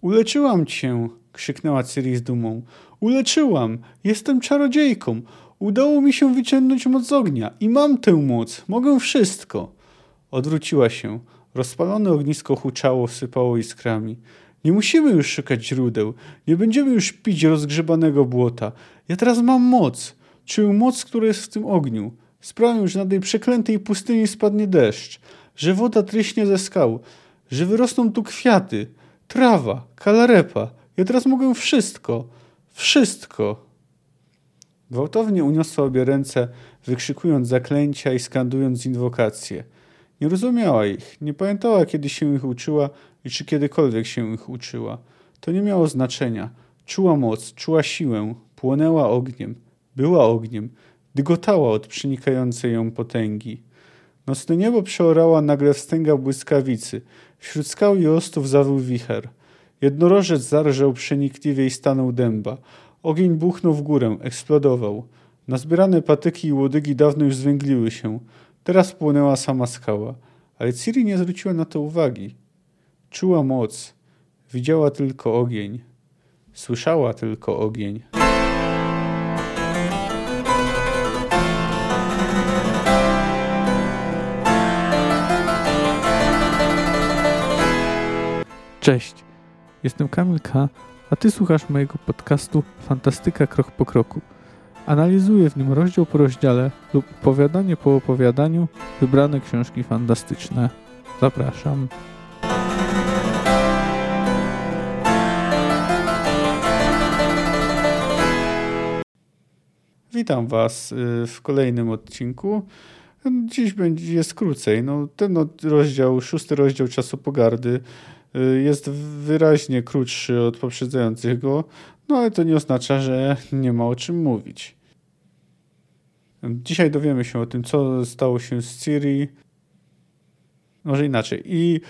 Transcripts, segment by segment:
Uleczyłam cię! krzyknęła Ciri z dumą. Uleczyłam! Jestem czarodziejką! Udało mi się wyciągnąć moc ognia i mam tę moc! Mogę wszystko! Odwróciła się. Rozpalone ognisko huczało, sypało iskrami. Nie musimy już szukać źródeł. Nie będziemy już pić rozgrzebanego błota. Ja teraz mam moc. Czuję moc, która jest w tym ogniu. Sprawię, że na tej przeklętej pustyni spadnie deszcz, że woda tryśnie ze skał, że wyrosną tu kwiaty, trawa, kalarepa. Ja teraz mogę wszystko. Wszystko. Gwałtownie uniosła obie ręce, wykrzykując zaklęcia i skandując inwokacje. Nie rozumiała ich, nie pamiętała, kiedy się ich uczyła i czy kiedykolwiek się ich uczyła. To nie miało znaczenia. Czuła moc, czuła siłę, płonęła ogniem, była ogniem, dygotała od przenikającej ją potęgi. Nocne niebo przeorała nagle wstęga błyskawicy. Wśród skał i ostów zawył wicher. Jednorożec zarżał przenikliwie i stanął dęba. Ogień buchnął w górę, eksplodował. Nazbierane patyki i łodygi dawno już zwęgliły się. Teraz płonęła sama skała. Ale Ciri nie zwróciła na to uwagi. Czuła moc. Widziała tylko ogień. Słyszała tylko ogień. Cześć, jestem Kamil K., a Ty słuchasz mojego podcastu Fantastyka Krok po Kroku. Analizuję w nim rozdział po rozdziale lub opowiadanie po opowiadaniu wybrane książki fantastyczne. Zapraszam. Witam Was y, w kolejnym odcinku. Dziś będzie jest krócej. No, ten rozdział, szósty rozdział Czasu Pogardy jest wyraźnie krótszy od poprzedzającego, no ale to nie oznacza, że nie ma o czym mówić. Dzisiaj dowiemy się o tym, co stało się z Ciri. Może inaczej. I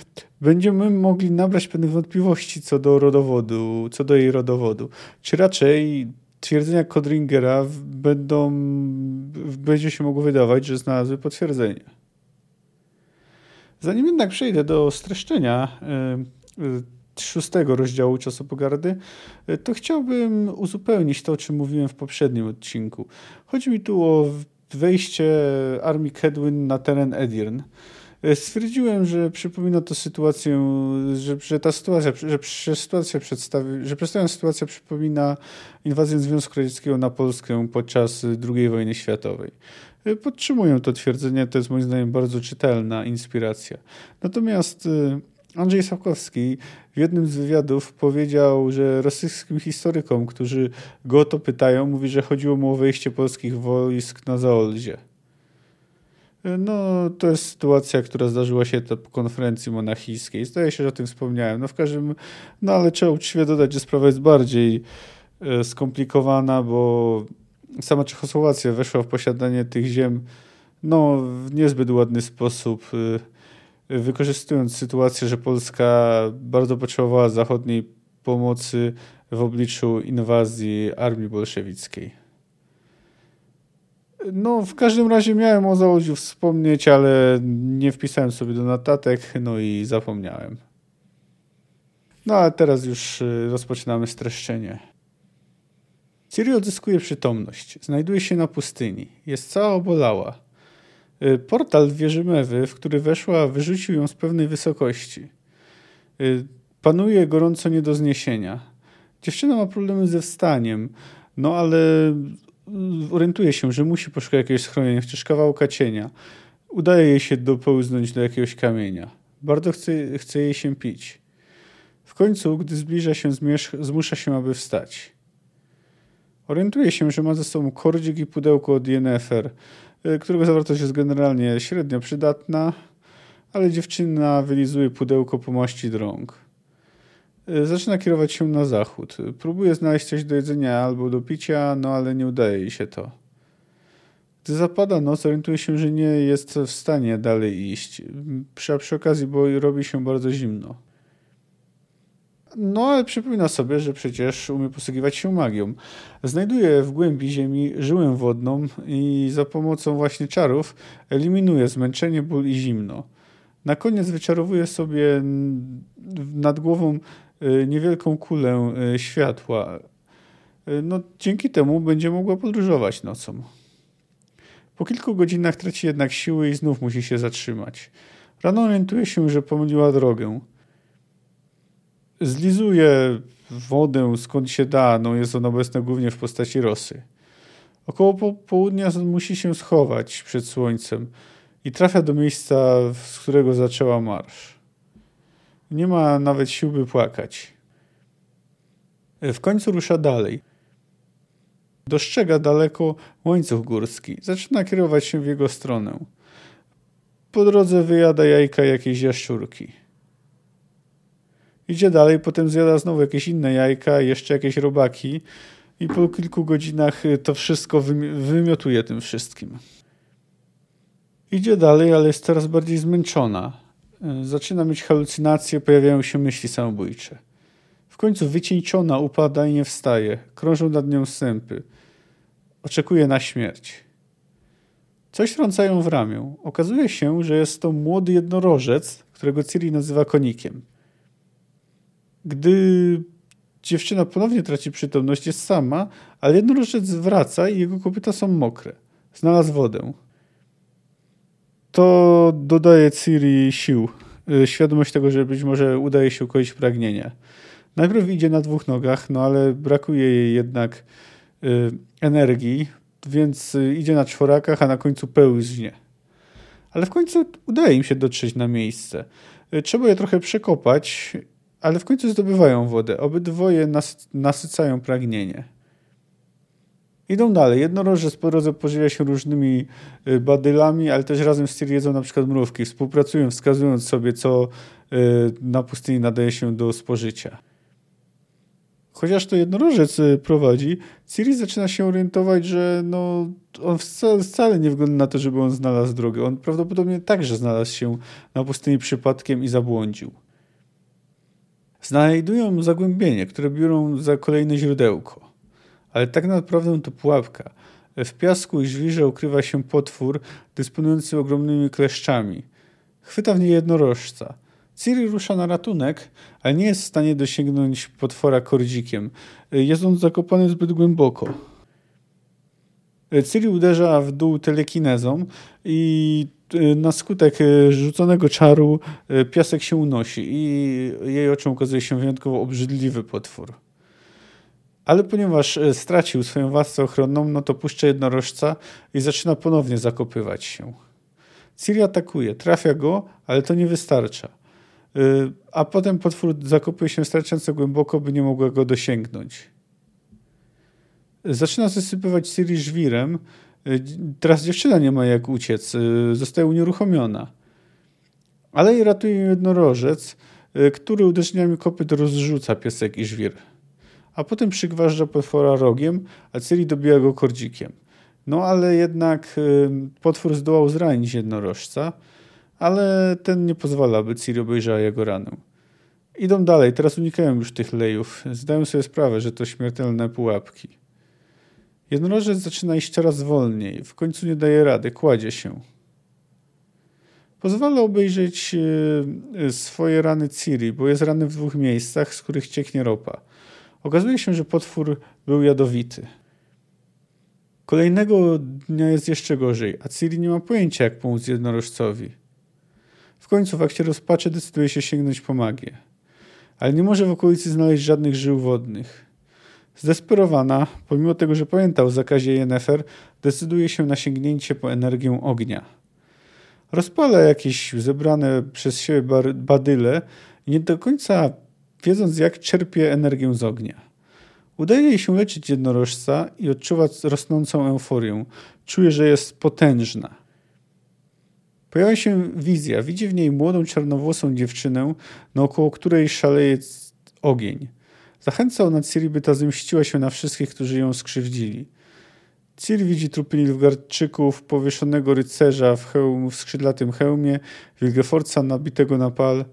będziemy mogli nabrać pewnych wątpliwości co do rodowodu, co do jej rodowodu. Czy raczej twierdzenia Codringera będą, będzie się mogło wydawać, że znalazły potwierdzenie. Zanim jednak przejdę do streszczenia y, szóstego rozdziału Czasu Pogardy, y, to chciałbym uzupełnić to, o czym mówiłem w poprzednim odcinku. Chodzi mi tu o wejście armii Kedwin na teren Edirn. Y, stwierdziłem, że przypomina to sytuację, że, że ta sytuacja, że, że sytuacja przedstawi, że przedstawiona sytuacja przypomina inwazję Związku Radzieckiego na Polskę podczas II wojny światowej. Y, podtrzymuję to twierdzenie, to jest moim zdaniem bardzo czytelna inspiracja. Natomiast y, Andrzej Sapkowski w jednym z wywiadów powiedział, że rosyjskim historykom, którzy go o to pytają, mówi, że chodziło mu o wejście polskich wojsk na Zaolzie. No, to jest sytuacja, która zdarzyła się po konferencji monachijskiej. Zdaje się, że o tym wspomniałem. No, w każdym, no ale trzeba uczciwie dodać, że sprawa jest bardziej skomplikowana, bo sama Czechosłowacja weszła w posiadanie tych ziem no, w niezbyt ładny sposób, e, wykorzystując sytuację, że Polska bardzo potrzebowała zachodniej pomocy w obliczu inwazji armii bolszewickiej. No, w każdym razie miałem o Załodziu wspomnieć, ale nie wpisałem sobie do notatek, no i zapomniałem. No, a teraz już y, rozpoczynamy streszczenie. Ciri odzyskuje przytomność. Znajduje się na pustyni. Jest cała obolała. Y, portal wieży Mewy, w który weszła, wyrzucił ją z pewnej wysokości. Y, panuje gorąco nie do zniesienia. Dziewczyna ma problemy ze wstaniem, no ale orientuje się, że musi poszukać jakiegoś schronienia, chociaż kawałka cienia. Udaje jej się dopełznąć do jakiegoś kamienia. Bardzo chce, chce jej się pić. W końcu, gdy zbliża się zmierzch, zmusza się, aby wstać. Orientuje się, że ma ze sobą kordzik i pudełko od Yennefer, y, którego zawartość jest generalnie średnio przydatna, ale dziewczyna wylizuje pudełko po maści drąg. Y, zaczyna kierować się na zachód. Próbuje znaleźć coś do jedzenia albo do picia, no ale nie udaje jej się to. Gdy zapada noc, orientuje się, że nie jest w stanie dalej iść. Przy, przy okazji, bo robi się bardzo zimno. No, ale przypomina sobie, że przecież umie posługiwać się magią. Znajduje w głębi ziemi żyłę wodną i za pomocą właśnie czarów eliminuje zmęczenie, ból i zimno. Na koniec wyczarowuje sobie nad głową y, niewielką kulę y, światła. No, dzięki temu będzie mogła podróżować nocą. Po kilku godzinach traci jednak siły i znów musi się zatrzymać. Rano orientuje się, że pomyliła drogę. Zlizuje wodę skąd się da, no jest ona obecna głównie w postaci rosy. Około południa musi się schować przed słońcem i trafia do miejsca, z którego zaczęła marsz. Nie ma nawet sił, by płakać. W końcu rusza dalej. Dostrzega daleko łańcuch górski. Zaczyna kierować się w jego stronę. Po drodze wyjada jajka jakiejś jaszczurki. Idzie dalej, potem zjada znowu jakieś inne jajka, jeszcze jakieś robaki i po kilku godzinach to wszystko wymiotuje tym wszystkim. Idzie dalej, ale jest coraz bardziej zmęczona. Zaczyna mieć halucynacje, pojawiają się myśli samobójcze. W końcu wycieńczona upada i nie wstaje. Krążą nad nią sępy. Oczekuje na śmierć. Coś trącają w ramię. Okazuje się, że jest to młody jednorożec, którego Ciri nazywa konikiem. Gdy dziewczyna ponownie traci przytomność, jest sama, ale jednorożec wraca i jego kopyta są mokre. Znalazł wodę. To dodaje Ciri sił. Y, świadomość tego, że być może udaje się ukoić pragnienia. Najpierw idzie na dwóch nogach, no ale brakuje jej jednak y, energii, więc y, idzie na czworakach, a na końcu pełznie. Ale w końcu udaje im się dotrzeć na miejsce. Trzeba je trochę przekopać ale w końcu zdobywają wodę. Obydwoje nas, nasycają pragnienie. Idą dalej. Jednorożec po drodze pożywia się różnymi y, badylami, ale też razem z Tyr jedzą na przykład mrówki. Współpracują, wskazując sobie, co y, na pustyni nadaje się do spożycia. Chociaż to jednorożec y, prowadzi, Ciri zaczyna się orientować, że no, on wcale, wcale nie wygląda na to, żeby on znalazł drogę. On prawdopodobnie także znalazł się na pustyni przypadkiem i zabłądził. Znajdują zagłębienie, które biorą za kolejne źródełko. Ale tak naprawdę to pułapka. W piasku i żwirze ukrywa się potwór dysponujący ogromnymi kleszczami. Chwyta w nie jednorożca. Ciri rusza na ratunek, ale nie jest w stanie dosięgnąć potwora kordzikiem. Jest on zakopany zbyt głęboko. Ciri uderza w dół telekinezą i na skutek y, rzuconego czaru y, piasek się unosi i jej oczom okazuje się wyjątkowo obrzydliwy potwór. Ale ponieważ stracił swoją warstwę ochronną, no to puszcza jednorożca i zaczyna ponownie zakopywać się. Ciri atakuje, trafia go, ale to nie wystarcza. A potem potwór zakopuje się wystarczająco głęboko, by nie mogła go dosięgnąć. Zaczyna zasypywać Ciri żwirem, Y, teraz dziewczyna nie ma jak uciec, y, zostaje unieruchomiona. Ale jej ratuje jednorożec, y, który uderzeniami kopyt rozrzuca piesek i żwir. A potem przygważdża potwora rogiem, a Ciri dobija go kordzikiem. No ale jednak potwór zdołał zranić jednorożca, ale ten nie pozwala, by Ciri obejrzała jego ranę. Idą dalej, teraz unikają już tych lejów. Zdają sobie sprawę, że to śmiertelne pułapki. Jednorożec zaczyna iść coraz wolniej. W końcu nie daje rady, kładzie się. Pozwala obejrzeć e, swoje rany Ciri, bo jest rany w dwóch miejscach, z których cieknie ropa. Okazuje się, że potwór był jadowity. Kolejnego dnia jest jeszcze gorzej, a Ciri nie ma pojęcia, jak pomóc jednorożcowi. W końcu w akcie rozpaczy decyduje się sięgnąć po magię. Ale nie może w okolicy znaleźć żadnych żył wodnych. Zdesperowana, pomimo tego, że pamiętał o zakazie Yennefer, decyduje się na sięgnięcie po energię ognia. Rozpala jakieś zebrane przez siebie badyle nie do końca wiedząc jak czerpie energię z ognia. Udaje jej się leczyć jednorożca i odczuwa rosnącą euforię. Czuje, że jest potężna. Pojawia się wizja. Widzi w niej młodą, czarnowłosą dziewczynę, naokoło której szaleje ogień. Zachęca ona Ciri, by ta zemściła się na wszystkich, którzy ją skrzywdzili. Ciri widzi trupy Nilfgaardczyków, powieszonego rycerza w, hełm, w skrzydlatym hełmie, Wilgefortza nabitego na pal,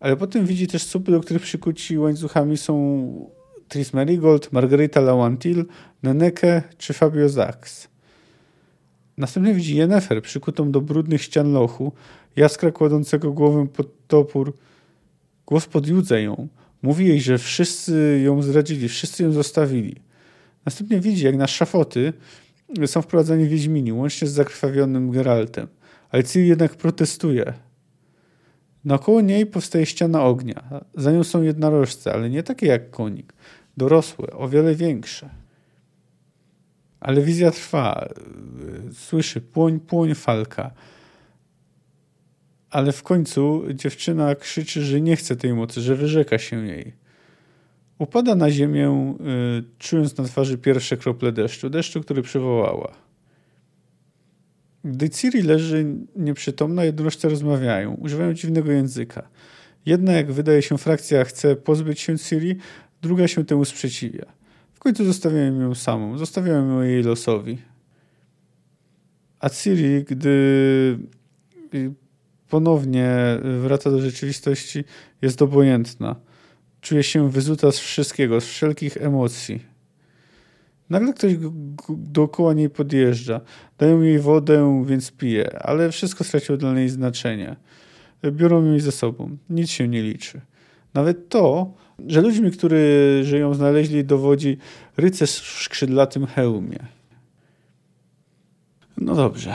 ale potem widzi też supy, do których przykuci łańcuchami są Tris Merigold, Margarita Lawantil, Neneke czy Fabio Zax. Następnie widzi Yennefer przykutą do brudnych ścian lochu, jaskra kładącego głowę pod topór. Głos podjudza ją – Mówi jej, że wszyscy ją zdradzili, wszyscy ją zostawili. Następnie widzi, jak na szafoty są wprowadzani Wiedźmini, łącznie z zakrwawionym Geraltem. Ale jednak protestuje. Naokoło niej powstaje ściana ognia. Za nią są jednorożce, ale nie takie jak konik. Dorosłe, o wiele większe. Ale wizja trwa. Słyszy płoń, płoń, falka. Ale w końcu dziewczyna krzyczy, że nie chce tej mocy, że wyrzeka się jej. Upada na ziemię, y, czując na twarzy pierwsze krople deszczu, deszczu, który przywołała. Gdy Ciri leży nieprzytomna, jednorożce rozmawiają, używają dziwnego języka. Jedna, jak wydaje się, frakcja chce pozbyć się Ciri, druga się temu sprzeciwia. W końcu zostawiają ją samą, zostawiają ją jej losowi. A Ciri, gdy ponownie wraca do rzeczywistości, jest obojętna. Czuje się wyzuta z wszystkiego, z wszelkich emocji. Nagle ktoś dookoła niej podjeżdża. Dają jej wodę, więc pije, ale wszystko straciło dla niej znaczenie. Biorą ją ze sobą. Nic się nie liczy. Nawet to, że ludźmi, którzy ją znaleźli, dowodzi rycerz w skrzydlatym hełmie. No dobrze.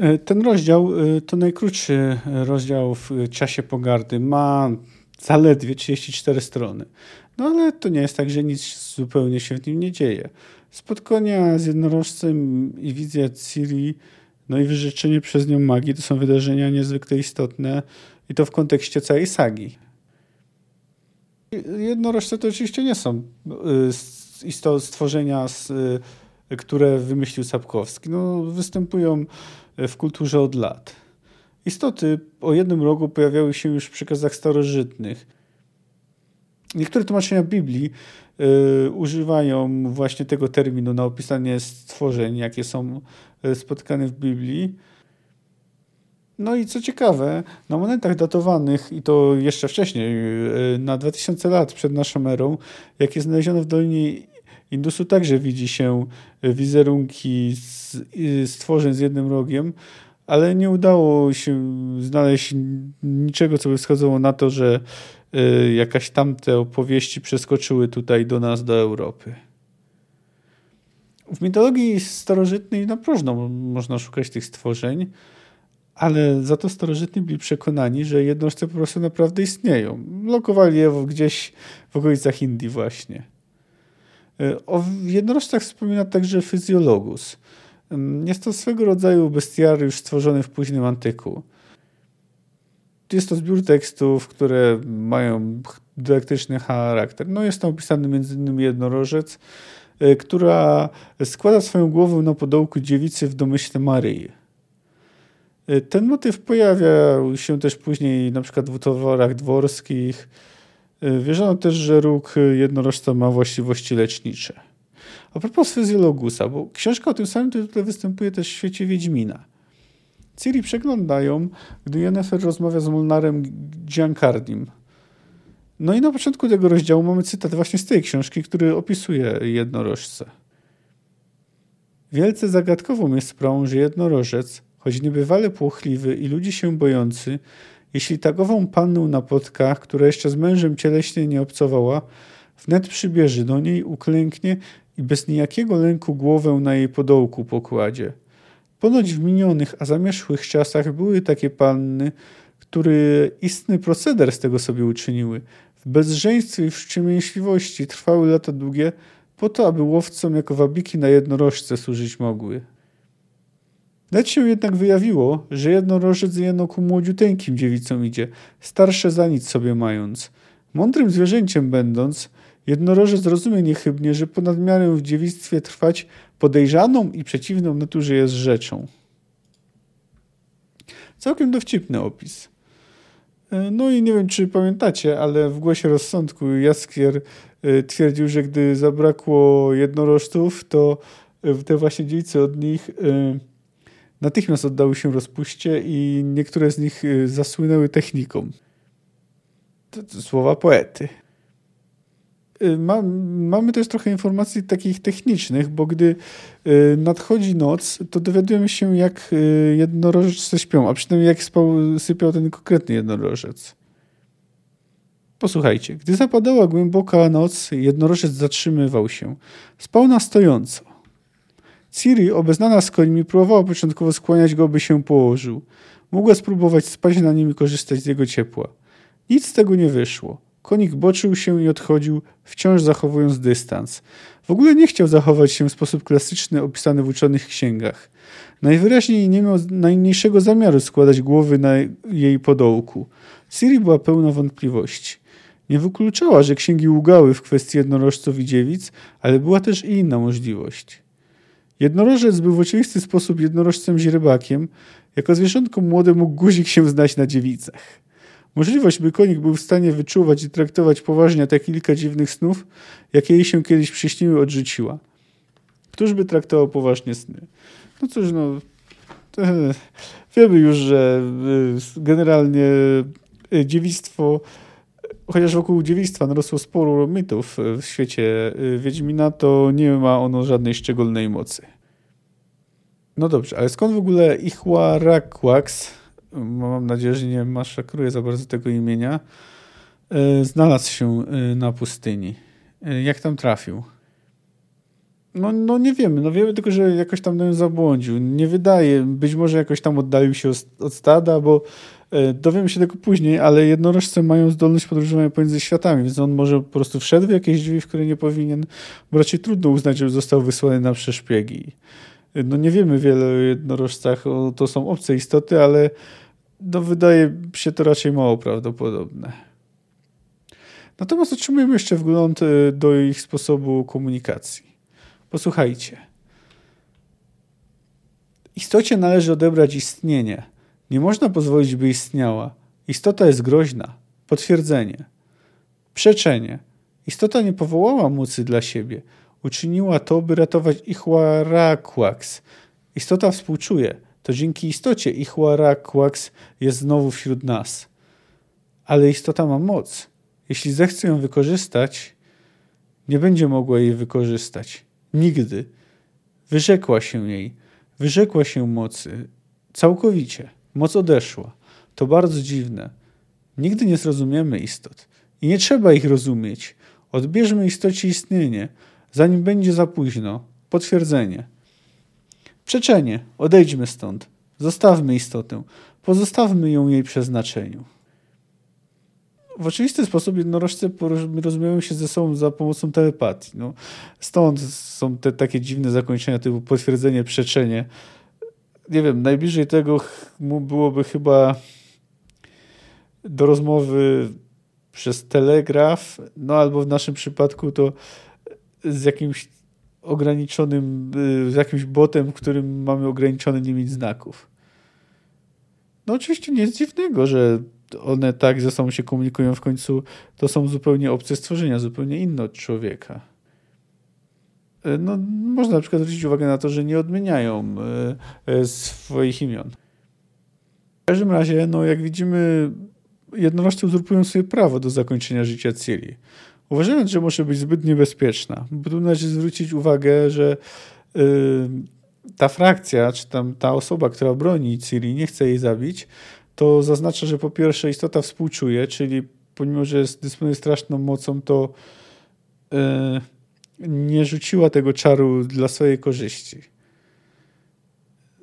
E, ten rozdział e, to najkrótszy rozdział w czasie pogardy. Ma zaledwie 34 strony. No ale to nie jest tak, że nic zupełnie się w nim nie dzieje. Spotkania z jednorożcem i wizja Ciri, no i wyrzeczenie przez nią magii to są wydarzenia niezwykle istotne i to w kontekście całej sagi. Jednorożce to oczywiście nie są stworzenia, y, które wymyślił Sapkowski. No, występują w kulturze od lat. Istoty o jednym rogu pojawiały się już w przekazach starożytnych. Niektóre tłumaczenia Biblii y, używają właśnie tego terminu na opisanie stworzeń, jakie są y, spotkane w Biblii. No i co ciekawe, na monetach datowanych, i to jeszcze wcześniej, na 2000 lat przed naszą erą, jakie znaleziono w Dolinie Indusu, także widzi się wizerunki stworzeń z jednym rogiem, ale nie udało się znaleźć niczego, co by wskazało na to, że y, jakaś tamte opowieści przeskoczyły tutaj do nas, do Europy. W mitologii starożytnej na próżno można szukać tych stworzeń, ale za to starożytni byli przekonani, że jednostki po prostu naprawdę istnieją. Lokowali je gdzieś w okolicach Indii właśnie. Y, o jednorożcach wspomina także Fizjologus – jest to swego rodzaju bestiariusz stworzony w późnym antyku. Jest to zbiór tekstów, które mają dydaktyczny charakter. No jest tam opisany m.in. jednorożec, e, która składa swoją głowę na podołku dziewicy w domyśle Maryi. E, ten motyw pojawiał się też później na przykład w utworach dworskich. E, wierzono też, że róg jednorożca ma właściwości lecznicze. A propos Fizjologusa, bo książka o tym samym tytule występuje też w świecie Wiedźmina. Ciri przegląda ją, gdy Yennefer rozmawia z Molnarem Giancardim. No i na początku tego rozdziału mamy cytat właśnie z tej książki, który opisuje jednorożce. Wielce zagadkową jest sprawą, że jednorożec, choć niebywale płochliwy i ludzi się bojący, jeśli tagową pannę na która jeszcze z mężem cieleśnie nie obcowała, wnet przybierze do niej, uklęknie i bez niejakiego lęku głowę na jej podołku pokładzie. Ponoć w minionych, a zamierzchłych czasach były takie panny, które istny proceder z tego sobie uczyniły. W bezżeństwie i wstrzemięźliwości trwały lata długie, po to, aby łowcom jako wabiki na jednorożce służyć mogły. Lecz się jednak wyjawiło, że jednorożec jeno ku młodziuteńkim dziewicom idzie, starsze za nic sobie mając. Mądrym zwierzęciem będąc, Jednorożec rozumie niechybnie, że ponad miarę w dziewictwie trwać podejrzaną i przeciwną naturze jest rzeczą. Całkiem dowcipny opis. E, no i nie wiem, czy pamiętacie, ale w głosie rozsądku Jaskier e, twierdził, że gdy zabrakło jednorożców, to e, te właśnie dziewice od nich natychmiast oddały się rozpuście i niektóre z nich zasłynęły techniką. Słowa poety. Y, ma, mamy też trochę informacji takich technicznych, bo gdy y, nadchodzi noc, to dowiadujemy się, jak y, jednorożce śpią, a przynajmniej jak spał, sypiał ten konkretny jednorożec. Posłuchajcie, gdy zapadała głęboka noc, jednorożec zatrzymywał się. Spał na stojąco. Ciri, obeznana z końmi, próbowała początkowo skłaniać go, by się położył. Mogła spróbować spać na nim i korzystać z jego ciepła. Nic z tego nie wyszło. Konik boczył się i odchodził, wciąż zachowując dystans. W ogóle nie chciał zachować się w sposób klasyczny opisany w uczonych księgach. Najwyraźniej nie miał najmniejszego zamiaru składać głowy na jej podołku. Ciri była pełna wątpliwości. Nie wykluczała, że księgi ługały w kwestii jednorożców i dziewic, ale była też i inna możliwość. Jednorożec był w oczywisty sposób jednorożcem źrebakiem. Jako zwierzątko młode mógł guzik się znać na dziewicach. Możliwość, by konik był w stanie wyczuwać i traktować poważnie te kilka dziwnych snów, jakie jej się kiedyś przyśniły, odrzuciła. Któż by traktował poważnie sny? No cóż, no... Wiemy już, że y, generalnie y, dziewictwo chociaż wokół dziewictwa narosło sporo mitów w świecie y, Wiedźmina, to nie ma ono żadnej szczególnej mocy. No dobrze, ale skąd w ogóle Ichwarakwax, mam nadzieję, że nie maszakruję za bardzo tego imienia, y, znalazł się y, na pustyni? Jak tam trafił? No, no nie wiemy, no wiemy tylko, że jakoś tam zabłądził. Nie wydaje, być może jakoś tam oddalił się od stada, bo E, dowiemy się tego później, ale jednorożce mają zdolność podróżowania pomiędzy światami, więc on może po prostu wszedł w jakieś drzwi, w które nie powinien, bo raczej trudno uznać, że został wysłany na przeszpiegi. No nie wiemy wiele o jednorożcach, to są obce istoty, ale no wydaje się to raczej mało prawdopodobne. Natomiast otrzymujemy jeszcze wgląd e, do ich sposobu komunikacji. Posłuchajcie. Istocie należy odebrać istnienie – nie można pozwolić, by istniała. Istota jest groźna. Potwierdzenie. Przeczenie. Istota nie powołała mocy dla siebie. Uczyniła to, by ratować Ichwarakwax. Istota współczuje. To dzięki istocie Ichwarakwax jest znowu wśród nas. Ale istota ma moc. Jeśli zechce ją wykorzystać, nie będzie mogła jej wykorzystać. Nigdy. Wyrzekła się jej. Wyrzekła się mocy. Całkowicie. Moc odeszła. To bardzo dziwne. Nigdy nie zrozumiemy istot. I nie trzeba ich rozumieć. Odbierzmy istocie istnienie, zanim będzie za późno. Potwierdzenie. Przeczenie. Odejdźmy stąd. Zostawmy istotę. Pozostawmy ją jej przeznaczeniu. W oczywisty sposób jednorożce rozumieją się ze sobą za pomocą telepatii. No, stąd są te takie dziwne zakończenia typu potwierdzenie, przeczenie nie wiem, najbliżej tego byłoby chyba do rozmowy przez telegraf, no albo w naszym przypadku to z jakimś ograniczonym, z jakimś botem, w którym mamy ograniczony limit znaków. No oczywiście nic dziwnego, że one tak ze sobą się komunikują w końcu, to są zupełnie obce stworzenia, zupełnie inne od człowieka. E, no, można na przykład zwrócić uwagę na to, że nie odmieniają e, swoich imion. W każdym razie, no, jak widzimy, jednorożce uzurpują sobie prawo do zakończenia życia Ciri. Uważając, że może być zbyt niebezpieczna, bo tu należy zwrócić uwagę, że ta frakcja, czy tam ta osoba, która broni Ciri, nie chce jej zabić, to zaznacza, że po pierwsze istota współczuje, czyli pomimo, że dysponuje straszną mocą, to nie rzuciła tego czaru dla swojej korzyści.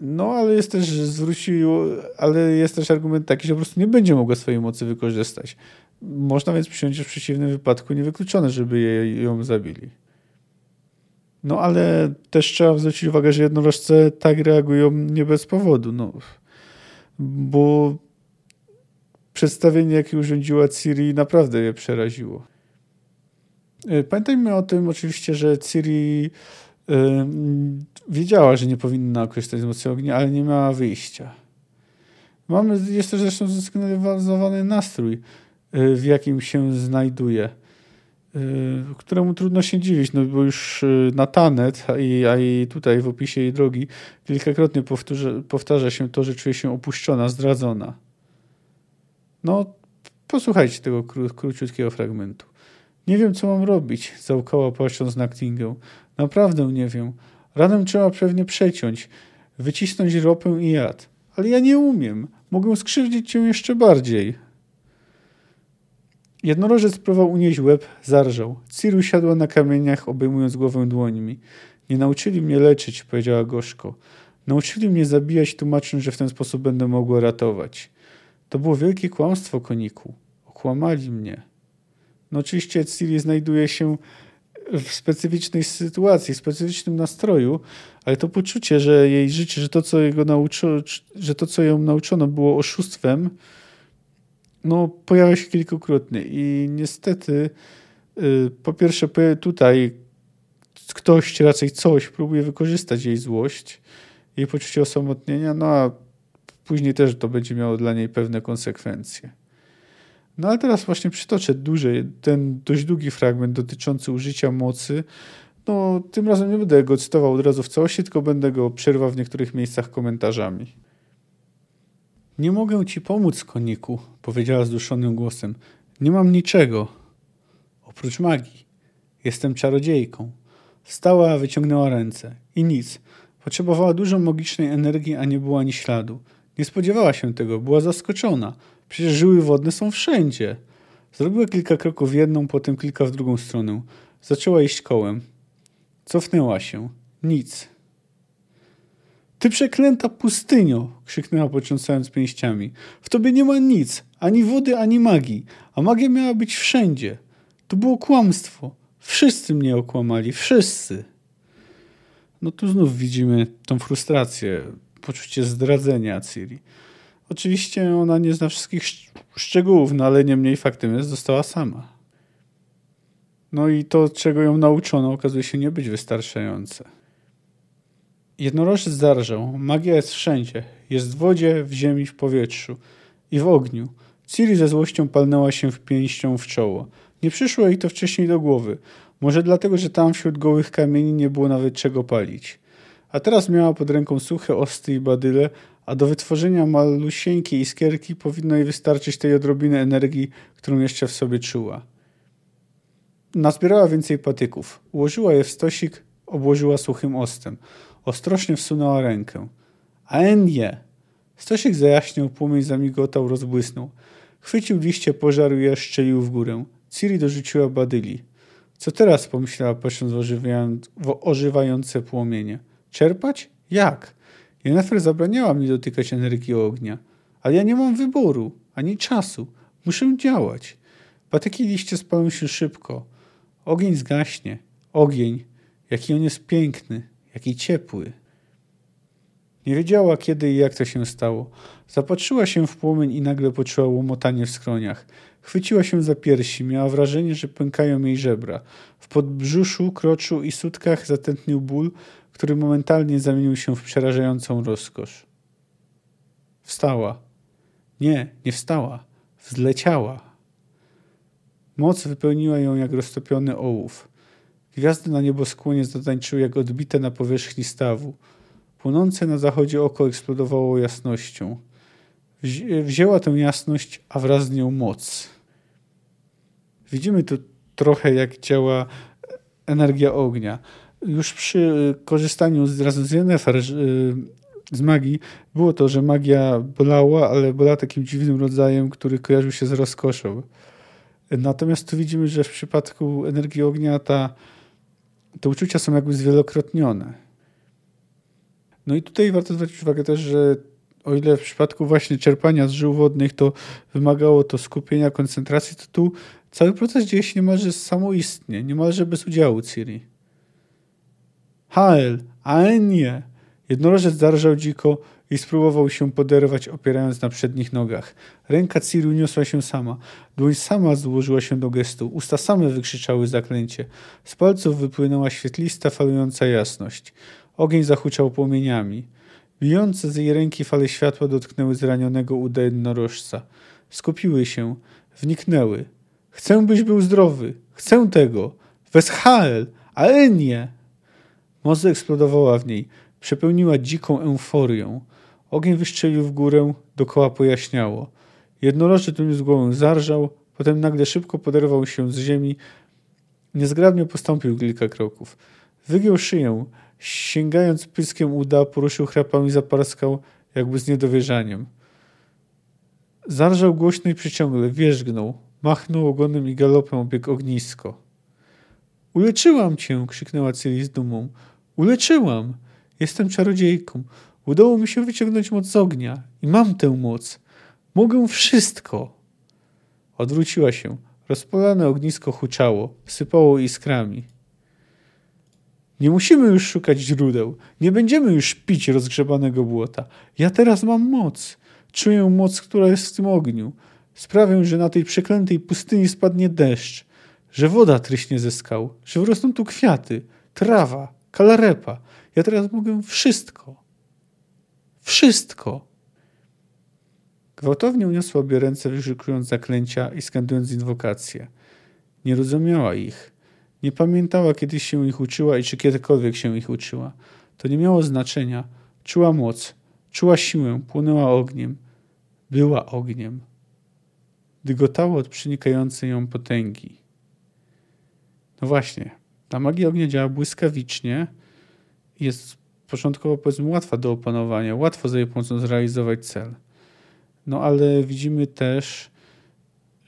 No, ale jest też zwrócił, ale jest też argument taki, że po prostu nie będzie mogła swojej mocy wykorzystać. Można więc przyjąć, że w przeciwnym wypadku niewykluczone, żeby jej, ją zabili. No, ale też trzeba zwrócić uwagę, że jednorożce tak reagują nie bez powodu. No, bo przedstawienie, jakie urządziła Ciri, naprawdę je przeraziło. E, pamiętajmy o tym oczywiście, że Ciri wiedziała, że nie powinna z mocy ognia, ale nie miała wyjścia. Mamy, jest też zresztą zsygnalizowany nastrój, y, w jakim się znajduje, y, któremu trudno się dziwić, no bo już na Tanet, a i, tutaj w opisie jej drogi kilkakrotnie powtarza, powtarza się to, że czuje się opuszczona, zdradzona. No, posłuchajcie tego kró, króciutkiego fragmentu. Nie wiem, co mam robić, załkała płaszcząc na Ktingę. Naprawdę nie wiem. Ranę trzeba pewnie przeciąć, wycisnąć ropę i jad. Ale ja nie umiem. Mogę skrzywdzić cię jeszcze bardziej. Jednorożec próbował unieść łeb, zarżał. Ciru siadła na kamieniach, obejmując głowę dłońmi. Nie nauczyli mnie leczyć, powiedziała gorzko. Nauczyli mnie zabijać, tłumacząc, że w ten sposób będę mogła ratować. To było wielkie kłamstwo, koniku. Okłamali mnie. No oczywiście Ciri znajduje się w specyficznej sytuacji, w specyficznym nastroju, ale to poczucie, że jej życie, że to, co, jego nauczo, że to, co ją nauczono, było oszustwem, no, pojawia się kilkukrotnie. I niestety, y, po pierwsze, tutaj ktoś, raczej coś, próbuje wykorzystać jej złość, jej poczucie osamotnienia, no a później też to będzie miało dla niej pewne konsekwencje. No ale teraz właśnie przytoczę dłużej ten dość długi fragment dotyczący użycia mocy. No, tym razem nie będę go cytował od razu w całości, tylko będę go przerwał w niektórych miejscach komentarzami. Nie mogę ci pomóc, koniku, powiedziała zduszonym głosem. Nie mam niczego. Oprócz magii. Jestem czarodziejką. Wstała, wyciągnęła ręce. I nic. Potrzebowała dużo magicznej energii, a nie było ani śladu. Nie spodziewała się tego, była zaskoczona. Przecież żyły wodne są wszędzie. Zrobiła kilka kroków w jedną, potem kilka w drugą stronę. Zaczęła iść kołem. Cofnęła się. Nic. Ty przeklęta pustynio! krzyknęła potrząsając pięściami. W tobie nie ma nic, ani wody, ani magii, a magia miała być wszędzie. To było kłamstwo. Wszyscy mnie okłamali, wszyscy. No tu znów widzimy tą frustrację, poczucie zdradzenia Ciri. Oczywiście ona nie zna wszystkich szczegółów, no ale niemniej faktem jest, została sama. No i to, czego ją nauczono, okazuje się nie być wystarczające. Jednorożec zarżał. Magia jest wszędzie. Jest w wodzie, w ziemi, w powietrzu i w ogniu. Ciri ze złością palnęła się w pięścią w czoło. Nie przyszło jej to wcześniej do głowy. Może dlatego, że tam wśród gołych kamieni nie było nawet czego palić. A teraz miała pod ręką suche osty i badyle, a do wytworzenia malusieńkiej iskierki powinno jej wystarczyć tej odrobiny energii, którą jeszcze w sobie czuła. Nazbierała więcej patyków. Ułożyła je w stosik, obłożyła suchym ostem. Ostrożnie wsunęła rękę. A nie! Stosik zajaśniał, płomień zamigotał, rozbłysnął. Chwycił liście, pożarł je, szczelił w górę. Ciri dorzuciła badyli. Co teraz? pomyślała, patrząc w ożywające płomienie. Czerpać? Jak? Jennifer zabraniała mi dotykać energii ognia. Ale ja nie mam wyboru, ani czasu. Muszę działać. Patyki liście spalą się szybko. Ogień zgaśnie. Ogień. Jaki on jest piękny. Jaki ciepły. Nie wiedziała, kiedy i jak to się stało. Zapatrzyła się w płomień i nagle poczuła łomotanie w skroniach. Chwyciła się za piersi, miała wrażenie, że pękają jej żebra. W podbrzuszu, kroczu i sutkach zatętnił ból, który momentalnie zamienił się w przerażającą rozkosz. Wstała. Nie, nie wstała. Wzleciała. Moc wypełniła ją jak roztopiony ołów. Gwiazdy na nieboskłonie zatańczyły jak odbite na powierzchni stawu. Płonące na zachodzie oko eksplodowało jasnością. Wzięła tę jasność, a wraz z nią moc. Widzimy tu trochę, jak działa energia ognia. Już przy korzystaniu z, razem z Yennefer y, z magii było to, że magia bolała, ale była takim dziwnym rodzajem, który kojarzył się z rozkoszą. Natomiast tu widzimy, że w przypadku energii ognia ta, te uczucia są jakby zwielokrotnione. No i tutaj warto zwrócić uwagę też, że o ile w przypadku właśnie czerpania z żył wodnych to wymagało to skupienia, koncentracji, to tu cały proces dzieje się niemalże samoistnie, niemalże bez udziału Ciri. Hael, Aenie! Jednorożec zarżał dziko i spróbował się poderwać, opierając na przednich nogach. Ręka Ciri uniosła się sama. Dłoń sama złożyła się do gestu. Usta same wykrzyczały zaklęcie. Z palców wypłynęła świetlista, falująca jasność. Ogień zahuczał płomieniami. Bijące z jej ręki fale światła dotknęły zranionego uda jednorożca. Skupiły się, wniknęły. Chcę, byś był zdrowy. Chcę tego. Weschael, ale nie. Moc eksplodowała w niej. Przepełniła dziką euforią. Ogień wystrzelił w górę, dokoła pojaśniało. Jednorożec uniósł głowę, zarżał, potem nagle szybko poderwał się z ziemi. Niezgrabnie postąpił kilka kroków. Wygiął szyję, Sięgając pyskiem uda, poruszył chrapami zaparskał, jakby z niedowierzaniem. Zarżał głośno i przyciągle, wierzgnął. Machnął ogonem i galopem obiegł ognisko. Uleczyłam cię! krzyknęła Ciri z dumą. Uleczyłam! Jestem czarodziejką. Udało mi się wyciągnąć moc z ognia i mam tę moc. Mogę wszystko. Odwróciła się. Rozpalane ognisko huczało, sypało iskrami. Nie musimy już szukać źródeł. Nie będziemy już pić rozgrzebanego błota. Ja teraz mam moc. Czuję moc, która jest w tym ogniu. Sprawię, że na tej przeklętej pustyni spadnie deszcz, że woda tryśnie ze skał, że wyrosną tu kwiaty, trawa, kalarepa. Ja teraz mogę wszystko. Wszystko. Gwałtownie uniosła obie ręce, wyszukując zaklęcia i skandując inwokacje. Nie rozumiała ich. Nie pamiętała, kiedy się ich uczyła i czy kiedykolwiek się ich uczyła. To nie miało znaczenia. Czuła moc, czuła siłę, płynęła ogniem. Była ogniem. Dygotało od przenikającej ją potęgi. No właśnie, ta magia ognia działa błyskawicznie jest początkowo powiedzmy łatwa do opanowania, łatwo za jej pomocą zrealizować cel. No ale widzimy też,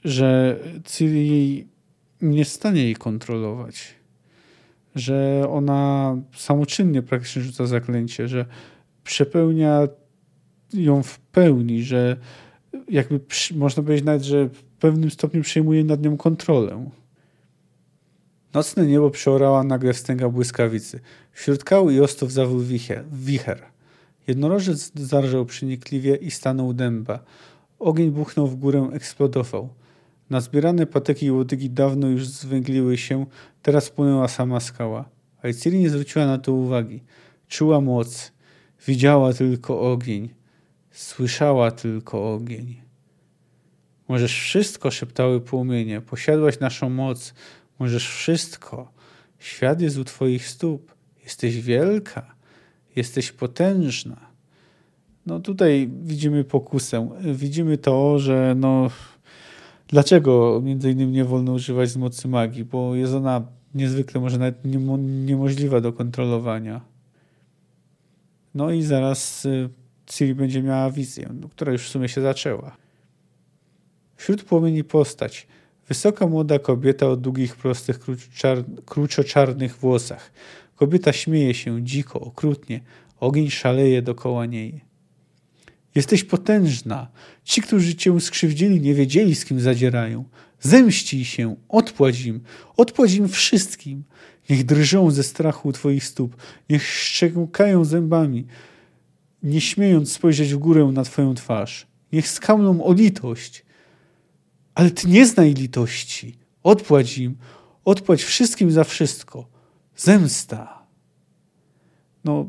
że Ciri nie w stanie jej kontrolować. Że ona samoczynnie praktycznie rzuca zaklęcie, że przepełnia ją w pełni, że jakby można powiedzieć nawet, że w pewnym stopniu przejmuje nad nią kontrolę. Nocne niebo przeorała nagle wstęga błyskawicy. Wśród kał i ostów zawył wicher. Jednorożec zarżał przenikliwie i stanął dęba. Ogień buchnął w górę, eksplodował. Nazbierane patyki i łodygi dawno już zwęgliły się, teraz płynęła sama skała. Ale Ciri nie zwróciła na to uwagi. Czuła moc. Widziała tylko ogień. Słyszała tylko ogień. Możesz wszystko, szeptały płomienie. Posiadłaś naszą moc. Możesz wszystko. Świat jest u twoich stóp. Jesteś wielka. Jesteś potężna. No tutaj widzimy pokusę. Widzimy to, że no Dlaczego między innymi nie wolno używać z mocy magii? Bo jest ona niezwykle, może nawet niemo, niemożliwa do kontrolowania. No i zaraz y, Ciri będzie miała wizję, która już w sumie się zaczęła. Wśród płomieni postać. Wysoka młoda kobieta o długich, prostych, kruczoczarnych włosach. Kobieta śmieje się dziko, okrutnie. Ogień szaleje dokoła niej. Jesteś potężna. Ci, którzy cię skrzywdzili, nie wiedzieli, z kim zadzierają. Zemścij się, odpłać im, odpłać im wszystkim. Niech drżą ze strachu u twoich stóp, niech szczękają zębami, nie śmiejąc spojrzeć w górę na twoją twarz. Niech skamlą o litość. Ale ty nie znaj litości. Odpłać im, odpłać wszystkim za wszystko. Zemsta. No,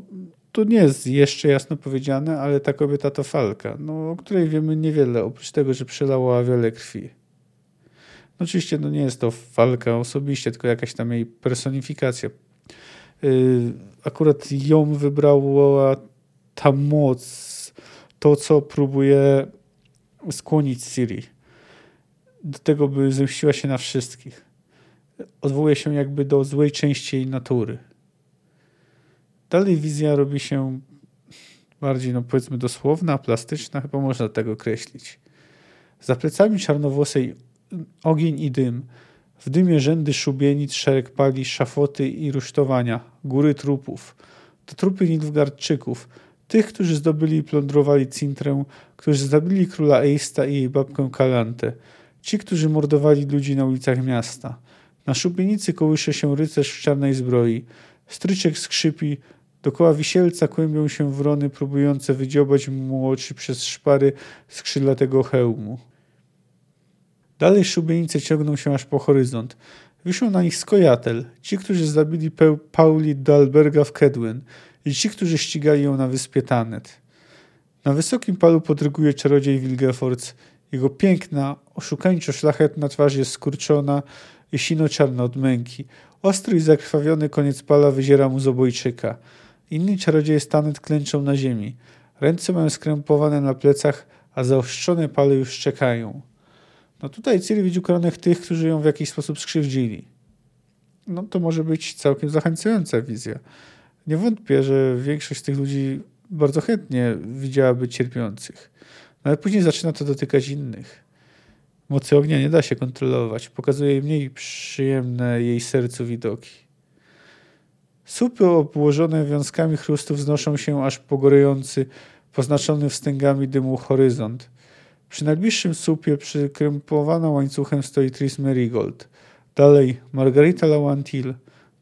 tu nie jest jeszcze jasno powiedziane, ale ta kobieta to Falka, no, o której wiemy niewiele, oprócz tego, że przelała wiele krwi. No, oczywiście no, nie jest to Falka osobiście, tylko jakaś tam jej personifikacja. Yy, akurat ją wybrała ta moc, to co próbuje skłonić Siri do tego, by zemściła się na wszystkich. Odwołuje się jakby do złej części jej natury. Dalej wizja robi się bardziej, no powiedzmy, dosłowna, plastyczna, chyba można tego określić. Za plecami czarnowłosej ogień i dym. W dymie rzędy szubienic, szereg pali, szafoty i rusztowania, góry trupów. To trupy Nilfgaardczyków, tych, którzy zdobyli i plądrowali Cintrę, którzy zabili króla Eista i jej babkę Kalantę. Ci, którzy mordowali ludzi na ulicach miasta. Na szubienicy kołysze się rycerz w czarnej zbroi. Stryczek skrzypi, Dokoła wisielca kłębią się wrony, próbujące wydziobać mu oczy przez szpary skrzydlatego hełmu. Dalej szubienice ciągną się aż po horyzont. Wiszą na nich skojatel, ci, którzy zabili Pauli Dalberga w Kedwin i ci, którzy ścigali ją na wyspie Tanet. Na wysokim palu podryguje czarodziej Wilgefortz. Jego piękna, oszukańczo szlachetna twarz jest skurczona i sino-czarna od męki. Ostry i zakrwawiony koniec pala wyziera mu z obojczyka. Inni czarodzieje Stanet klęczą na ziemi. Ręce mają skrępowane na plecach, a zaostrzone pale już czekają. No tutaj Ciri widzi ukoronych tych, którzy ją w jakiś sposób skrzywdzili. No to może być całkiem zachęcająca wizja. Nie wątpię, że większość z tych ludzi bardzo chętnie widziałaby cierpiących. Ale później zaczyna to dotykać innych. Mocy ognia nie da się kontrolować. Pokazuje mniej przyjemne jej sercu widoki. Supy obłożone wiązkami chrustu wznoszą się aż po gorejący, poznaczony wstęgami dymu horyzont. Przy najbliższym supie przykrępowana łańcuchem stoi Tris Merigold. Dalej Margarita Lawantil,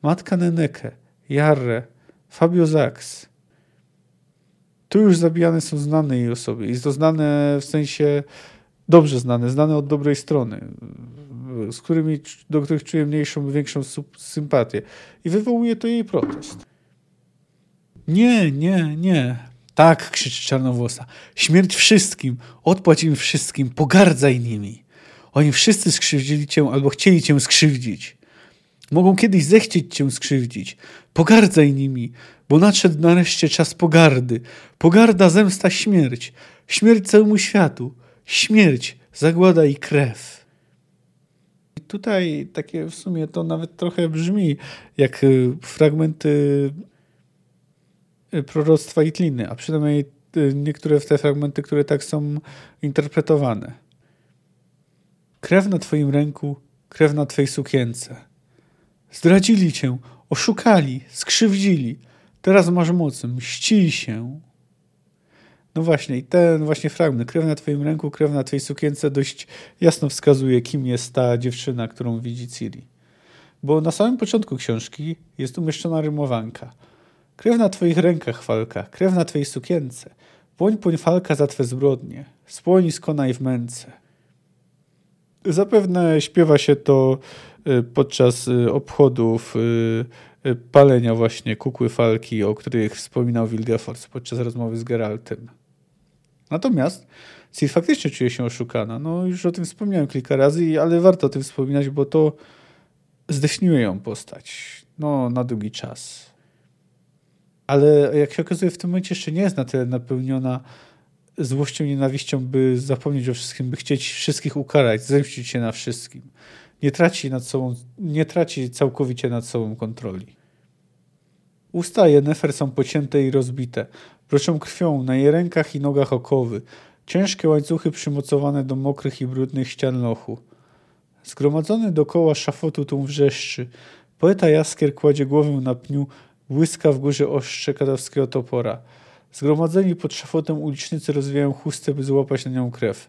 matka Neneke, Jarre, Fabio Zax. Tu już zabijane są znane jej osoby. Jest to znane w sensie dobrze znane, znane od dobrej strony, z którymi, do których czuję mniejszą, większą sympatię. I wywołuje to jej protest. Nie, nie, nie. Tak, krzyczy czarnowłosa. Śmierć wszystkim. Odpłać im wszystkim. Pogardzaj nimi. Oni wszyscy skrzywdzili cię albo chcieli cię skrzywdzić. Mogą kiedyś zechcieć cię skrzywdzić. Pogardzaj nimi, bo nadszedł nareszcie czas pogardy. Pogarda, zemsta, śmierć. Śmierć całemu światu. Śmierć, zagłada i krew. I tutaj takie w sumie to nawet trochę brzmi jak y, fragmenty y, proroctwa Itliny, a przynajmniej y, niektóre te fragmenty, które tak są interpretowane. Krew na twoim ręku, krew na twojej sukience. Zdradzili cię, oszukali, skrzywdzili. Teraz masz moc, mścij się. No właśnie, i ten właśnie fragment, krew na twoim ręku, krew na twojej sukience dość jasno wskazuje, kim jest ta dziewczyna, którą widzi Ciri. Bo na samym początku książki jest umieszczona rymowanka. Krew na twoich rękach, Falka, krew na twojej sukience. Płoń, płoń, Falka, za twe zbrodnie. Spłoń, skonaj w męce. Zapewne śpiewa się to podczas y, obchodów y, palenia właśnie kukły Falki, o których wspominał Wilgefort podczas rozmowy z Geraltem. Natomiast Ciri faktycznie czuje się oszukana. No już o tym wspomniałem kilka razy, ale warto o tym wspominać, bo to zdefiniuje ją postać. No, na długi czas. Ale jak się okazuje, w tym momencie jeszcze nie jest na tyle napełniona złością, nienawiścią, by zapomnieć o wszystkim, by chcieć wszystkich ukarać, zemścić się na wszystkim. Nie traci, nad sobą, nie traci całkowicie nad sobą kontroli. Usta Jennefer są pocięte i rozbite. Proszą krwią na jej rękach i nogach okowy. Ciężkie łańcuchy przymocowane do mokrych i brudnych ścian lochu. Zgromadzony dokoła szafotu tłum wrzeszczy. Poeta Jaskier kładzie głowę na pniu, błyska w górze ostrze kadawskiego topora. Zgromadzeni pod szafotem ulicznicy rozwijają chustę, by złapać na nią krew.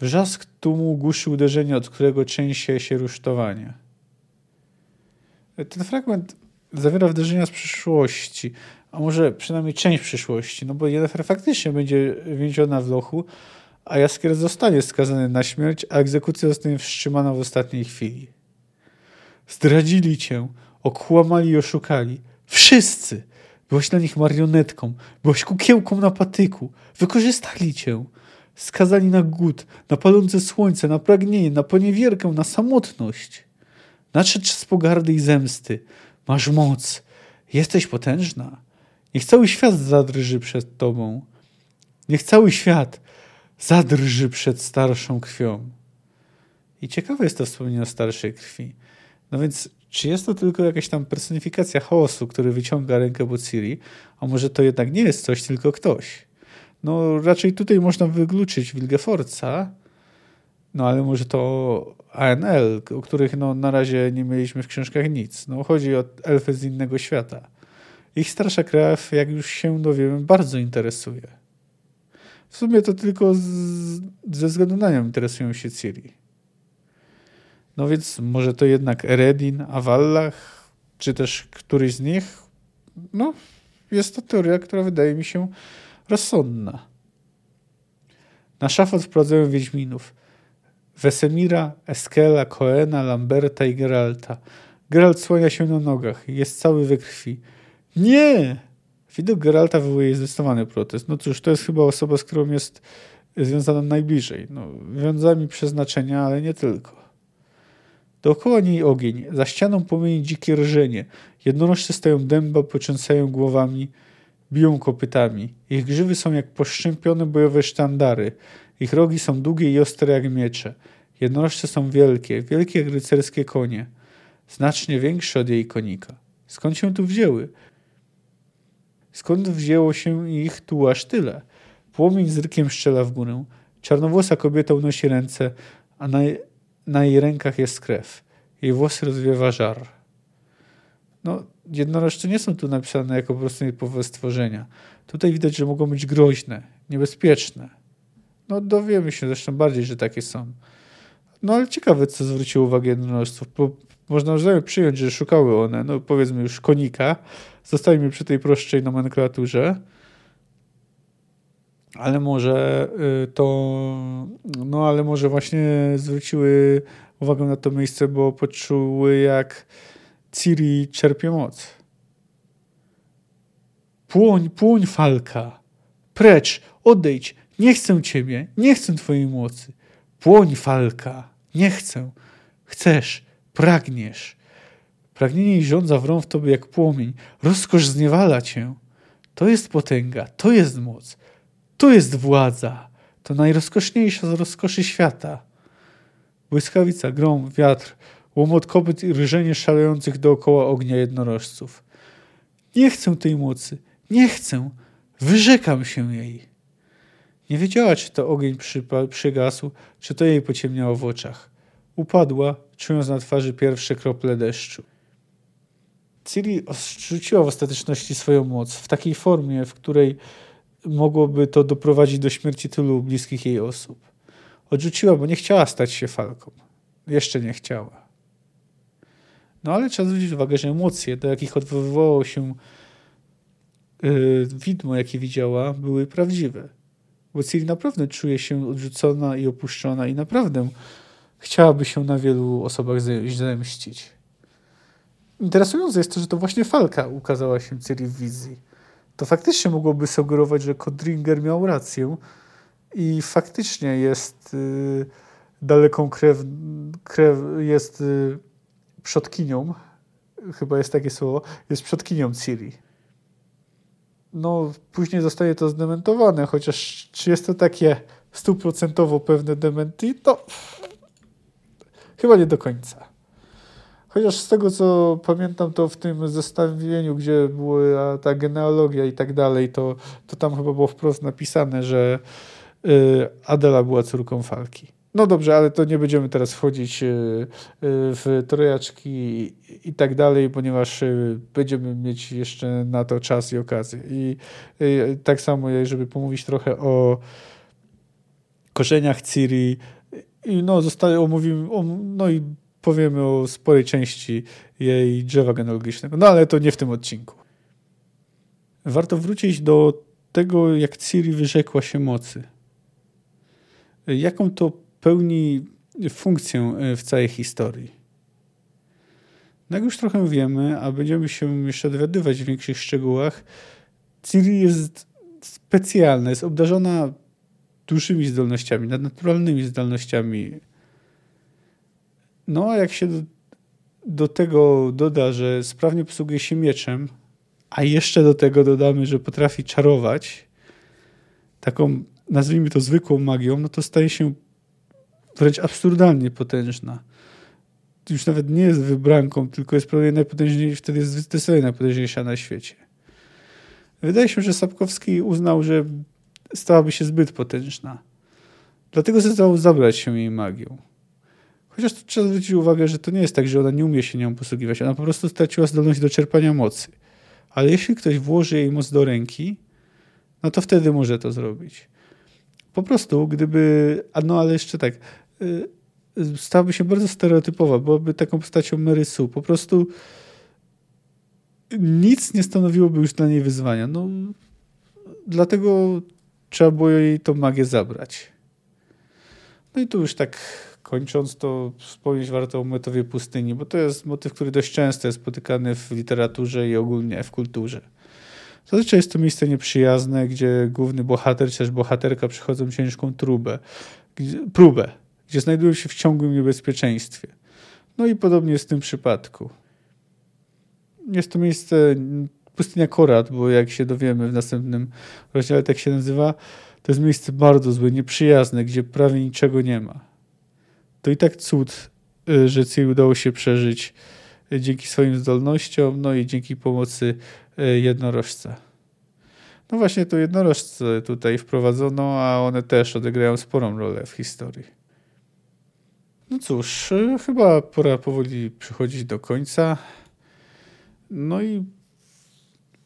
Wrzask tłumu głuszy uderzenie, od którego częsie się rusztowanie. Ten fragment zawiera wydarzenia z przyszłości, a może przynajmniej część przyszłości, no bo Jennifer faktycznie będzie więziona w lochu, a Jaskier zostanie skazany na śmierć, a egzekucja zostanie wstrzymana w ostatniej chwili. Zdradzili cię, okłamali i oszukali. Wszyscy! Byłeś dla nich marionetką, byłeś kukiełką na patyku. Wykorzystali cię. Skazali na głód, na palące słońce, na pragnienie, na poniewierkę, na samotność. Nadszedł czas pogardy i zemsty. Masz moc. Jesteś potężna. Niech cały świat zadrży przed tobą. Niech cały świat zadrży przed starszą krwią. I ciekawe jest to wspomnienie o starszej krwi. No więc czy jest to tylko jakaś tam personifikacja chaosu, który wyciąga rękę po Ciri, a może to jednak nie jest coś, tylko ktoś? No raczej tutaj można wykluczyć Wilgefortza, no ale może to ANL, o których no, na razie nie mieliśmy w książkach nic. No chodzi o elfy z innego świata. Ich starsza krew, jak już się dowiemy, bardzo interesuje. W sumie to tylko z, ze względu na nią interesują się Ciri. No więc może to jednak Eredin, Avallach, czy też któryś z nich. No, jest to teoria, która wydaje mi się rozsądna. Na szafot wprowadzają Wiedźminów. Wesemira, Eskela, Koena, Lamberta i Geralta. Geralt słania się na nogach. Jest cały we krwi. Nie! Widok Geralta wywołuje zdecydowany protest. No cóż, to jest chyba osoba, z którą jest związana najbliżej. No, wiązami przeznaczenia, ale nie tylko. Dookoła niej ogień, za ścianą płomieni dzikie rżenie. Jednorożce stoją dęba, począsają głowami, biją kopytami. Ich grzywy są jak poszczępione bojowe sztandary. Ich rogi są długie i ostre jak miecze. Jednorożce są wielkie, wielkie jak rycerskie konie. Znacznie większe od jej konika. Skąd się tu wzięły? Skąd wzięło się ich tu aż tyle? Płomień z rykiem szczela w górę. Czarnowłosa kobieta unosi ręce, a na, na jej rękach jest krew. Jej włosy rozwiewa żar. No, jednorożce nie są tu napisane jako po prostu nietypowe stworzenia. Tutaj widać, że mogą być groźne, niebezpieczne. No, dowiemy się zresztą bardziej, że takie są. No, ale ciekawe, co zwróciło uwagę jednorożców, bo można przyjąć, że szukały one, no powiedzmy już konika. Zostajmy przy tej prostszej nomenklaturze. Ale może y, to, no ale może właśnie zwróciły uwagę na to miejsce, bo poczuły jak Ciri czerpie moc. Płoń, płoń falka. Precz, odejdź, nie chcę ciebie, nie chcę twojej mocy. Płoń falka, nie chcę. Chcesz, pragniesz. Pragnienie i żądza wrą w tobie jak płomień. Rozkosz zniewala cię. To jest potęga, to jest moc, to jest władza. To najrozkoszniejsza z rozkoszy świata. Błyskawica, grom, wiatr, łomot kopyt i ryżenie szalejących dookoła ognia jednorożców. Nie chcę tej mocy, nie chcę, wyrzekam się jej. Nie wiedziała, czy to ogień przygasł, czy to jej pociemniało w oczach. Upadła, czując na twarzy pierwsze krople deszczu. Ciri odrzuciła w ostateczności swoją moc w takiej formie, w której mogłoby to doprowadzić do śmierci tylu bliskich jej osób. Odrzuciła, bo nie chciała stać się falką. Jeszcze nie chciała. No ale trzeba zwrócić uwagę, że emocje, do jakich odwoływało się yy, widmo, jakie widziała, były prawdziwe. Bo Ciri naprawdę czuje się odrzucona i opuszczona i naprawdę chciałaby się na wielu osobach zemścić. Interesujące jest to, że to właśnie Falka ukazała się Ciri w wizji. To faktycznie mogłoby sugerować, że Kodringer miał rację i faktycznie jest y, daleką krew, krew jest y, przodkinią, chyba jest takie słowo, jest przodkinią Ciri. No, później zostaje to zdementowane, chociaż czy jest to takie stuprocentowo pewne dementi, to chyba nie do końca. Chociaż z tego, co pamiętam, to w tym zestawieniu, gdzie była ta genealogia i tak dalej, to, to tam chyba było wprost napisane, że y, Adela była córką Falki. No dobrze, ale to nie będziemy teraz wchodzić y, y, w trojaczki i tak dalej, ponieważ będziemy mieć jeszcze na to czas i okazję. I tak samo, żeby pomówić trochę o korzeniach Ciri, i no, zostaje omówimy, no i powiemy o sporej części jej drzewa genealogicznego. No ale to nie w tym odcinku. Warto wrócić do tego, jak Ciri wyrzekła się mocy. Jaką to pełni funkcję e, w całej historii. No jak już trochę wiemy, a będziemy się jeszcze dowiadywać w większych szczegółach, Ciri jest specjalna, jest obdarzona dużymi zdolnościami, nadnaturalnymi zdolnościami no, a jak się do, do tego doda, że sprawnie posługuje się mieczem, a jeszcze do tego dodamy, że potrafi czarować taką, nazwijmy to zwykłą magią, no to staje się wręcz absurdalnie potężna. Już nawet nie jest wybranką, tylko jest prawie najpotężniejsza, wtedy jest zdecydowanie najpotężniejsza na świecie. Wydaje się, że Sapkowski uznał, że stałaby się zbyt potężna. Dlatego zdecydował zabrać się jej magią. Chociaż tu trzeba zwrócić uwagę, że to nie jest tak, że ona nie umie się nią posługiwać. Ona po prostu straciła zdolność do czerpania mocy. Ale jeśli ktoś włoży jej moc do ręki, no to wtedy może to zrobić. Po prostu, gdyby. A no ale jeszcze tak. Yy, stałaby się bardzo stereotypowa, byłaby taką postacią Merysu. Po prostu nic nie stanowiłoby już dla niej wyzwania. No, dlatego trzeba było jej tą magię zabrać. No i tu już tak Kończąc to wspomnieć warto o motywie pustyni, bo to jest motyw, który dość często jest spotykany w literaturze i ogólnie w kulturze. Zazwyczaj jest to miejsce nieprzyjazne, gdzie główny bohater czy też bohaterka przychodzą ciężką trubę, próbę, gdzie znajdują się w ciągłym niebezpieczeństwie. No i podobnie jest w tym przypadku. Jest to miejsce pustynia Korat, bo jak się dowiemy w następnym rozdziale, tak się nazywa, to jest miejsce bardzo złe, nieprzyjazne, gdzie prawie niczego nie ma to i tak cud, y, że Ciri udało się przeżyć y, dzięki swoim zdolnościom, no i dzięki pomocy y, jednorożca. No właśnie to jednorożce tutaj wprowadzono, a one też odegrają sporą rolę w historii. No cóż, y, chyba pora powoli przychodzić do końca. No i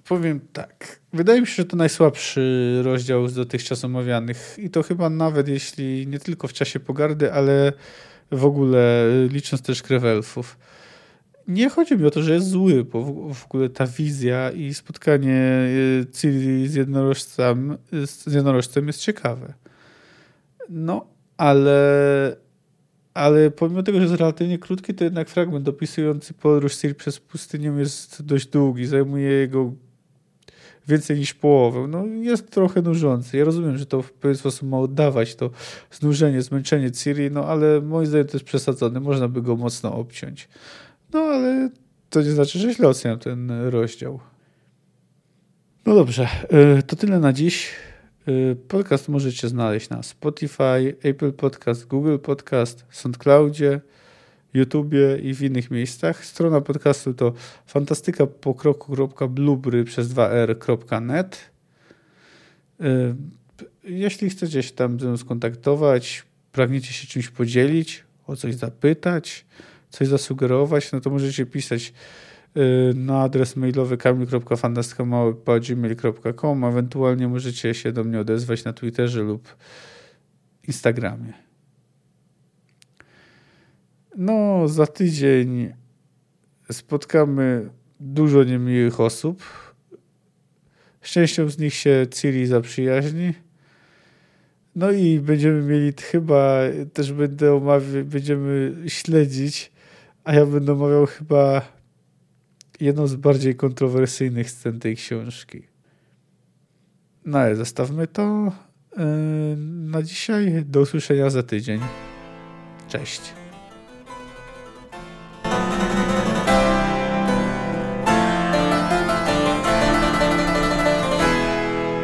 powiem tak. Wydaje mi się, że to najsłabszy rozdział z dotychczas omawianych. I to chyba nawet jeśli nie tylko w czasie pogardy, ale w ogóle y, licząc też krew elfów. Nie chodzi mi o to, że jest zły, bo w ogóle ta wizja i spotkanie y, Ciri z jednorożcem, z jednorożcem jest ciekawe. No, ale, ale pomimo tego, że jest relatywnie krótki, to jednak fragment opisujący podróż Ciri przez pustynię jest dość długi. Zajmuje jego więcej niż połowę. No, jest trochę nużący. Ja rozumiem, że to w pewien sposób ma oddawać to znużenie, zmęczenie Ciri, no ale moim zdaniem to jest przesadzone. Można by go mocno obciąć. No ale to nie znaczy, że źle oceniam ten rozdział. No dobrze, e, to tyle na dziś. E, podcast możecie znaleźć na Spotify, Apple Podcast, Google Podcast, SoundCloudzie, YouTubie i w innych miejscach. Strona podcastu to fantastykapokroku.blubry przez 2r.net. E, jeśli chcecie się tam ze mną skontaktować, pragniecie się czymś podzielić, o coś zapytać, coś zasugerować, no to możecie pisać y, na adres mailowy kamil.fantastyka.gmail.com ewentualnie możecie się do mnie odezwać na Twitterze lub Instagramie. No, za tydzień spotkamy dużo niemiłych osób. Szczęścią z nich się Ciri zaprzyjaźni. No i będziemy mieli chyba, też będę omawiać, będziemy śledzić a ja będę omawiał chyba jedną z bardziej kontrowersyjnych scen tej książki. No ale zostawmy to yy, na dzisiaj. Do usłyszenia za tydzień. Cześć.